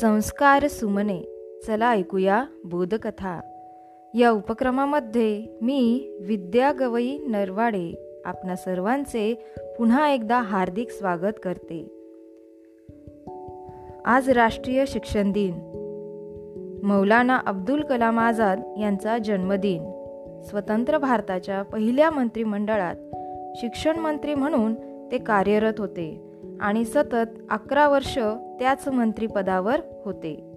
संस्कार सुमने. चला ऐकूया बोधकथा. या उपक्रमामध्ये मी विद्या गवई नरवाडे आपणा सर्वांचे पुन्हा एकदा हार्दिक स्वागत करते. आज राष्ट्रीय शिक्षण दिन. मौलाना अब्दुल कलाम आझाद यांचा जन्मदिन. स्वतंत्र भारताच्या पहिल्या मंत्रिमंडळात शिक्षण मंत्री म्हणून ते कार्यरत होते. आणि सतत अकरा वर्ष त्याच मंत्रीपदावर होते.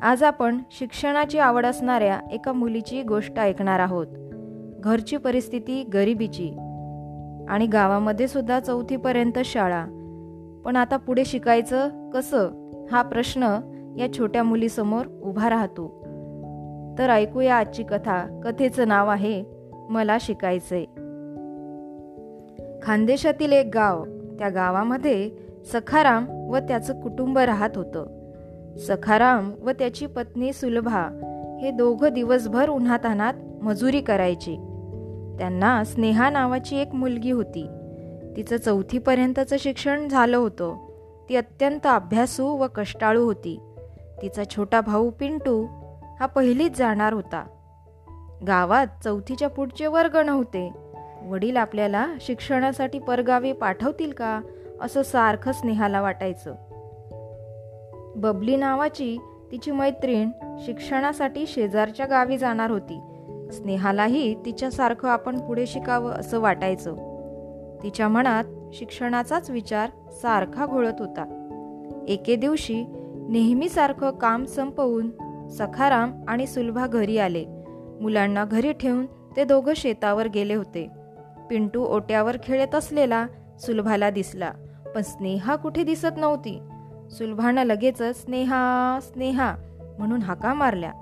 आज आपण शिक्षणाची आवड असणाऱ्या एका मुलीची गोष्ट ऐकणार आहोत. घरची परिस्थिती गरिबीची. आणि गावामध्ये सुद्धा चौथीपर्यंत शाळा. पण आता पुढे शिकायचं कसं? हा प्रश्न या छोट्या मुलीसमोर उभा राहतो. तर ऐकूया आजची कथा. कथेचं नाव आहे मला शिकायचंय. खानदेशातील एक गाव. त्या गावामध्ये सखाराम व त्याचं कुटुंब राहत होतं. सखाराम व त्याची पत्नी सुलभा हे दोघं दिवसभर उन्हातानात मजुरी करायची. त्यांना स्नेहा नावाची एक मुलगी होती. तिचं चौथीपर्यंतचं शिक्षण झालं होतं. ती अत्यंत अभ्यासू व कष्टाळू होती. तिचा छोटा भाऊ पिंटू हा पहिलीच जाणार होता. गावात चौथीच्या पुढचे वर्ग नव्हते. वडील आपल्याला शिक्षणासाठी परगावी पाठवतील का? असं सारखं स्नेहाला वाटायचं. बबली नावाची तिची मैत्रीण शिक्षणासाठी शेजारच्या गावी जाणार होती. स्नेहालाही तिच्यासारखं आपण पुढे शिकावं असं वाटायचं. तिच्या मनात शिक्षणाचाच विचार सारखा घोळत होता. एके दिवशी नेहमीसारखं काम संपवून सखाराम आणि सुलभा घरी आले. मुलांना घरी ठेवून ते दोघं शेतावर गेले होते. पिंटू ओट्यावर खेळत असलेला सुलभाला दिसला पण स्नेहा कुठे दिसत नव्हती. सुलभानं लगेचच स्नेहा स्नेहा म्हणून हाका मारल्या.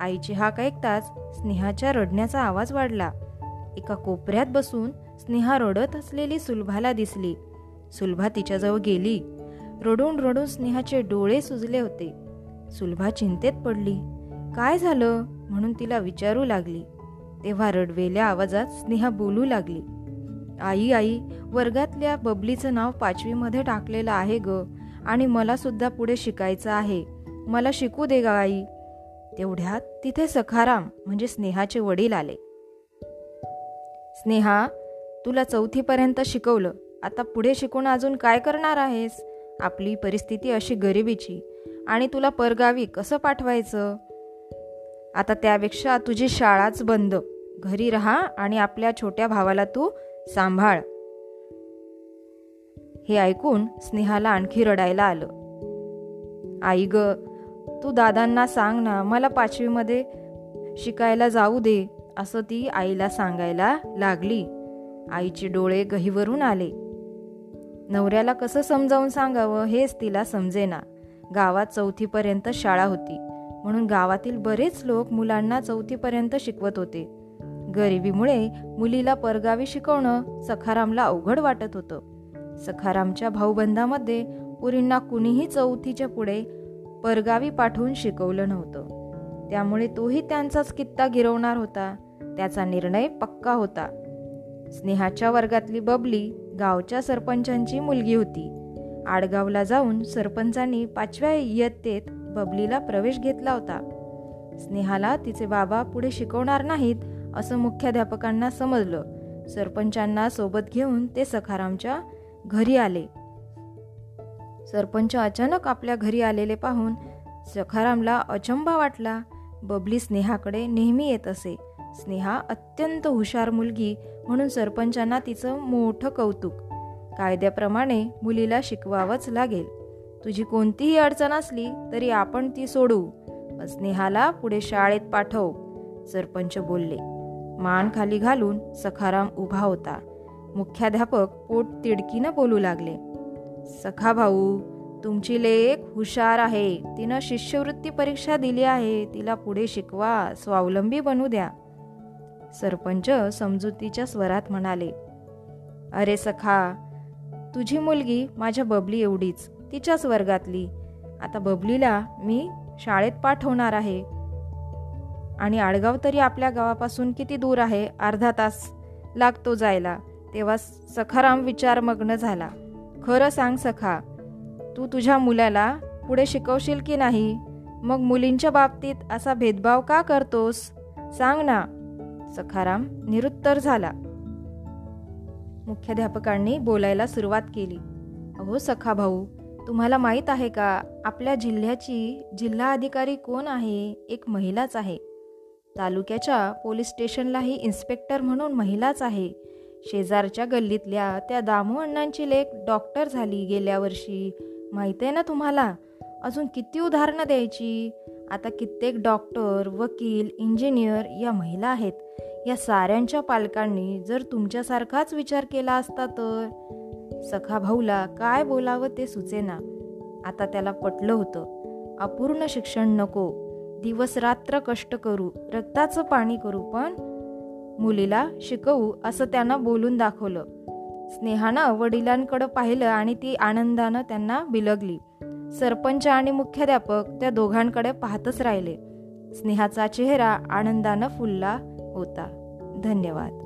आईची हाक ऐकताच स्नेहाच्या रडण्याचा आवाज वाढला. एका कोपऱ्यात बसून स्नेहा रडत असलेली सुलभाला दिसली. सुलभा तिच्याजवळ गेली. रडून रडून स्नेहाचे डोळे सुजले होते. सुलभा चिंतेत पडली. काय झालं? म्हणून तिला विचारू लागली. तेव्हा रडवेल्या आवाजात स्नेहा बोलू लागली. आई आई वर्गातल्या बबलीचं नाव पाचवीमध्ये टाकलेलं आहे ग आणि मला सुद्धा पुढे शिकायचं आहे. मला शिकू दे ग आई. तेवढ्यात तिथे सखाराम म्हणजे स्नेहाचे वडील आले. स्नेहा तुला चौथीपर्यंत शिकवलं. आता पुढे शिकून अजून काय करणार आहेस? आपली परिस्थिती अशी गरिबीची. आणि तुला परगावी कसं पाठवायचं? आता त्यापेक्षा तुझी शाळाच बंद. घरी राहा आणि आपल्या छोट्या भावाला तू सांभाळ. हे ऐकून स्नेहाला आणखी रडायला आलं. आई ग तू दादांना सांग ना मला पाचवीमध्ये शिकायला जाऊ दे असं ती आईला सांगायला लागली. आईचे डोळे गहीवरून आले. नवऱ्याला कसं समजावून सांगावं हेच तिला समजेना. गावात चौथीपर्यंत शाळा होती म्हणून गावातील बरेच लोक मुलांना चौथीपर्यंत शिकवत होते. गरिबीमुळे मुलीला परगावी शिकवणं सखारामला अवघड वाटत होतं. सखारामच्या भाऊबंधामध्ये पुरींना कुणीही चौथीच्या पुढे परगावी पाठवून शिकवलं नव्हतं. त्यामुळे तोही त्यांचाच कित्ता गिरवणार होता. त्याचा निर्णय पक्का होता. स्नेहाच्या वर्गातली बबली गावच्या सरपंचांची मुलगी होती. आडगावला जाऊन सरपंचांनी पाचव्या इयत्तेत बबलीला प्रवेश घेतला होता. स्नेहाला तिचे बाबा पुढे शिकवणार नाहीत असं मुख्याध्यापकांना समजलं. सरपंचांना सोबत घेऊन ते सखारामच्या घरी आले. सरपंच अचानक आपल्या घरी आलेले पाहून सखारामला अचंबा वाटला. बबली स्नेहाकडे नेहमी येत असे. स्नेहा अत्यंत हुशार मुलगी म्हणून सरपंचांना तिचं मोठं कौतुक. कायद्याप्रमाणे मुलीला शिकवावंच लागेल. तुझी कोणतीही अडचण असली तरी आपण ती सोडू स्नेहाला पुढे शाळेत पाठव सरपंच बोलले. मान खाली घालून सखाराम उभा होता. मुख्याध्यापक पोट तिडकीनं बोलू लागले. सखा भाऊ तुमची लेख हुशार आहे. तिनं शिष्यवृत्ती परीक्षा दिली आहे. तिला पुढे शिकवा स्वावलंबी बनू द्या. सरपंच समजुतीच्या स्वरात म्हणाले अरे सखा तुझी मुलगी माझ्या बबली एवढीच तिच्याच वर्गातली. आता बबलीला मी शाळेत पाठवणार आहे. आणि आडगाव तरी आपल्या गावापासून किती दूर आहे? अर्धा तास लागतो जायला. तेव्हा सखाराम विचारमग्न झाला. खरं सांग सखा तू तुझ्या मुलाला पुढे शिकवशील की नाही? मग मुलींच्या बाबतीत असा भेदभाव का करतोस? सांग ना. सखाराम निरुत्तर झाला. मुख्याध्यापकांनी बोलायला सुरुवात केली. अहो सखा भाऊ तुम्हाला माहीत आहे का आपल्या जिल्ह्याची जिल्हा अधिकारी कोण आहे? एक महिलाच आहे. तालुक्याच्या पोलीस स्टेशनलाही इन्स्पेक्टर म्हणून महिलाच आहे. शेजारच्या गल्लीतल्या त्या दामू अण्णांची लेख डॉक्टर झाली गेल्या वर्षी. माहीत आहे ना तुम्हाला? अजून किती उदाहरणं द्यायची? आता कित्येक डॉक्टर वकील इंजिनियर या महिला आहेत. या साऱ्यांच्या पालकांनी जर तुमच्यासारखाच विचार केला असता तर? सखा भाऊला काय बोलावं ते सुचेना. आता त्याला पटलं होतं. अपूर्ण शिक्षण नको. दिवस रात्र कष्ट करू रक्ताचं पाणी करू पण मुलीला शिकवू असं त्यानं बोलून दाखवलं. स्नेहानं वडिलांकडं पाहिलं आणि ती आनंदानं त्यांना बिलगली. सरपंच आणि मुख्याध्यापक त्या दोघांकडे पाहतच राहिले. स्नेहाचा चेहरा आनंदानं फुलला होता. धन्यवाद.